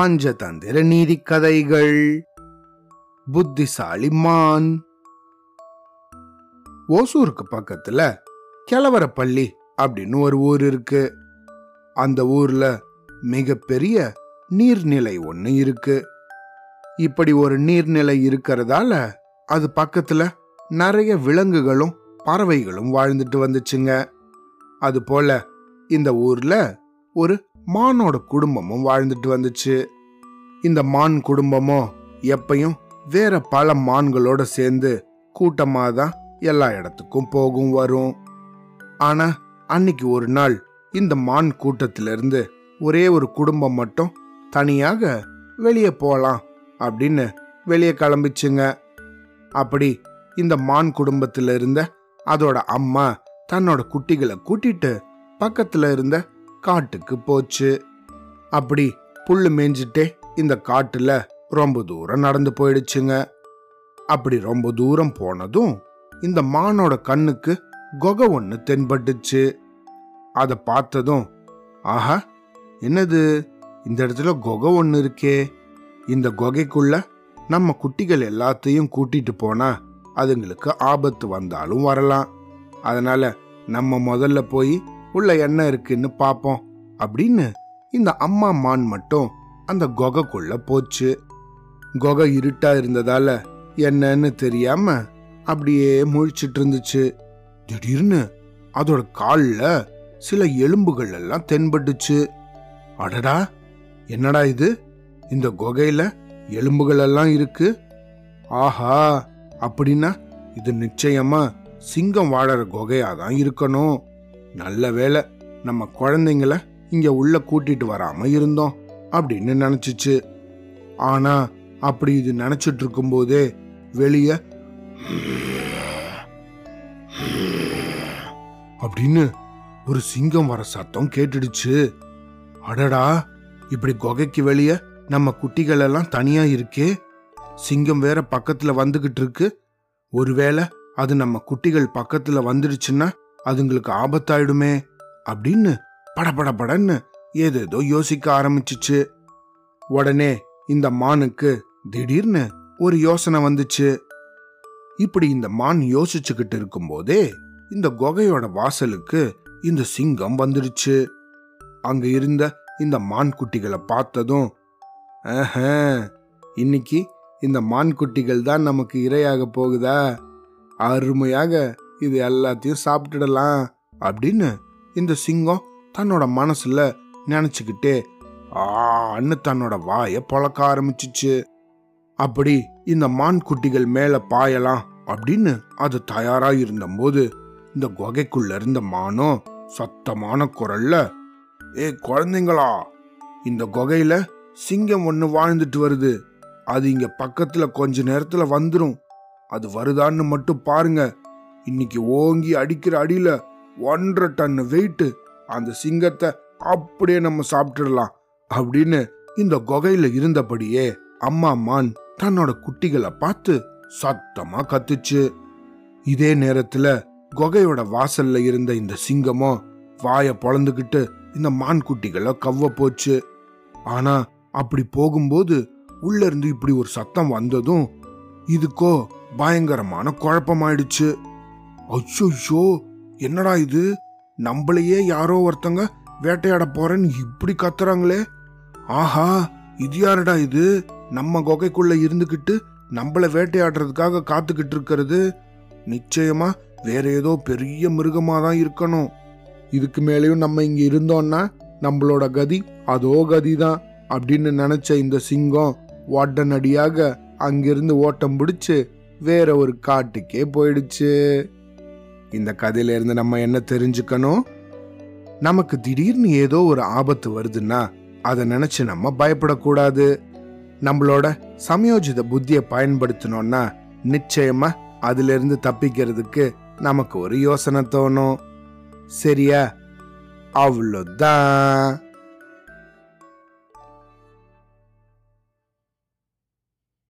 பஞ்சதந்திர நீதி கதைகள். புத்திசாலி மான். ஓசூருக்கு பக்கத்துல கிழவரப்பள்ளி அப்படின்னு ஒரு ஊர் இருக்கு. அந்த ஊர்ல மிகப்பெரிய நீர்நிலை ஒண்ணு இருக்கு. இப்படி ஒரு நீர்நிலை இருக்கிறதால அது பக்கத்துல நிறைய விலங்குகளும் பறவைகளும் வாழ்ந்துட்டு வந்துச்சுங்க. அதுபோல இந்த ஊர்ல ஒரு மானோட குடும்பமும் வாழ்ந்துட்டு வந்துச்சு. இந்த மான் குடும்பமும் எப்பையும் வேற பல மான்களோட சேர்ந்து கூட்டமாக தான் எல்லா இடத்துக்கும் போகும் வரும். ஆனா அன்னைக்கு ஒரு நாள் இந்த மான் கூட்டத்திலிருந்து ஒரே ஒரு குடும்பம் மட்டும் தனியாக வெளியே போகலாம் அப்படின்னு வெளியே கிளம்பிச்சுங்க. அப்படி இந்த மான் குடும்பத்தில் இருந்த அதோட அம்மா தன்னோட குட்டிகளை கூட்டிட்டு பக்கத்துல இருந்த காட்டுக்கு போச்சு. அப்படி புல்லு மேய்ஞ்சிட்டே இந்த காட்டுல ரொம்ப தூரம் நடந்து போயிடுச்சுங்க. அப்படி ரொம்ப தூரம் போனதும் இந்த மானோட கண்ணுக்கு கொகை ஒன்று தென்பட்டுச்சு. அதை பார்த்ததும் ஆஹா என்னது? இந்த இடத்துல கொகை ஒன்று இருக்கே. இந்த கொகைக்குள்ள நம்ம குட்டிகள் எல்லாத்தையும் கூட்டிட்டு போனா அதுங்களுக்கு ஆபத்து வந்தாலும் வரலாம். அதனால நம்ம முதல்ல போய் உள்ள என்ன இருக்குன்னு பாப்போம் அப்படின்னு இந்த அம்மா மான் மட்டும் அந்த கொகைக்குள்ள போச்சு. கொகை இருட்டா இருந்ததால என்னன்னு தெரியாம அப்படியே முழிச்சிட்டு இருந்துச்சு. திடீர்னு அதோட காலில் சில எலும்புகள் எல்லாம் தென்பட்டுச்சு. அடடா! என்னடா இது? இந்த குகையில எலும்புகள் எல்லாம் இருக்கு. ஆஹா! அப்படின்னா இது நிச்சயமா சிங்கம் வாழற குகையா தான் இருக்கணும். நல்ல வேளை நம்ம குழந்தைங்கள இங்க உள்ள கூட்டிட்டு வராம இருந்தோம் அப்படின்னு நினச்சிச்சு. ஆனா அப்படி இது நினைச்சிட்டு இருக்கும்போதே வெளிய அப்படின்னு ஒரு சிங்கம் வர சத்தம் கேட்டுடுச்சு. அடடா இப்படி குகைக்கு வெளிய நம்ம குட்டிகள் எல்லாம் தனியா இருக்கே. சிங்கம் வேற பக்கத்துல வந்துகிட்டு இருக்கு. ஒருவேளை அது நம்ம குட்டிகள் பக்கத்துல வந்துடுச்சுன்னா அதுங்களுக்கு ஆபத்தாயிடுமே அப்படின்னு படபடபடன்னு ஏதேதோ யோசிக்க ஆரம்பிச்சிச்சு. உடனே இந்த மானுக்கு திடீர்னு ஒரு யோசனை வந்துச்சு. இப்படி இந்த மான் யோசிச்சுக்கிட்டு இருக்கும்போதே இந்த குகையோட வாசலுக்கு இந்த சிங்கம் வந்துடுச்சு. அங்க இருந்த இந்த மான் குட்டிகளை பார்த்ததும் இன்னைக்கு இந்த மான் குட்டிகள் தான் நமக்கு இரையாக போகுதா? அருமையாக இது எல்லாத்தையும் சாப்பிட்டுடலாம் அப்படின்னு இந்த சிங்கம் தன்னோட மனசுல நினைச்சுக்கிட்டே ஆன்னு தன்னோட வாயை பொழக்க ஆரம்பிச்சிச்சு. அப்படி இந்த மான் குட்டிகள் மேல பாயலாம் அப்படின்னு அது தயாரா இருந்தபோது இந்த குகைக்குள்ள இருந்த மானம் சத்தமான குரல்ல ஏ குழந்தைங்களா இந்த குகையில சிங்கம் ஒண்ணு வாழ்ந்துட்டு வருது. அது இங்க பக்கத்துல கொஞ்ச நேரத்துல வந்துடும் அது வருதான்னு மட்டும் பாருங்க. இன்னைக்கு ஓங்கி அடிக்கிற அடியில ஒன்றரை டன் வெயிட்டு அந்த சிங்கத்தை அப்படியே நம்ம சாப்பிட்டுடலாம் அப்படின்னு இந்த குகையில இருந்தபடியே அம்மா மான் தன்னோட குட்டிகளை பார்த்து சத்தமா கத்துச்சு. இதே நேரத்துல குகையோட வாசல்ல இருந்த இந்த சிங்கமும் வாய பொழந்துக்கிட்டு இந்த மான் குட்டிகளை கவ்வ போச்சு. ஆனா அப்படி போகும்போது உள்ள இருந்து இப்படி ஒரு சத்தம் வந்ததும் இதுக்கோ பயங்கரமான குழப்பமாயிடுச்சு. அச்சோ என்னடா இது? நம்மளையே யாரோ ஒருத்தங்க வேட்டையாட போறேன்னு இப்படி கத்துறாங்களே. ஆஹா இது யாருடா இது? நம்ம குகைக்குள்ள இருந்துகிட்டு நம்மள வேட்டையாடுறதுக்காக காத்துக்கிட்டு இருக்கிறது. நிச்சயமா வேற ஏதோ பெரிய மிருகமா தான் இருக்கணும். இதுக்கு மேலேயும் நம்ம இங்க இருந்தோம்னா நம்மளோட கதி அதோ கதி தான் அப்படின்னு நினைச்ச இந்த சிங்கம் உடனடியாக அங்கிருந்து ஓட்டம் பிடிச்சு வேற ஒரு காட்டுக்கே போயிடுச்சு. இந்த கதையிலேருந்து நம்ம என்ன தெரிஞ்சுக்கணும்? நமக்கு திடீர்னு ஏதோ ஒரு ஆபத்து வருதுன்னா அதை நினைச்சு நம்ம பயப்படக்கூடாது. நம்மளோட சமயோஜித புத்தியை பயன்படுத்தினோம்னா நிச்சயமா அதிலிருந்து தப்பிக்கிறதுக்கு நமக்கு ஒரு யோசனை தோணும். சரியா? அவ்வளோதான்.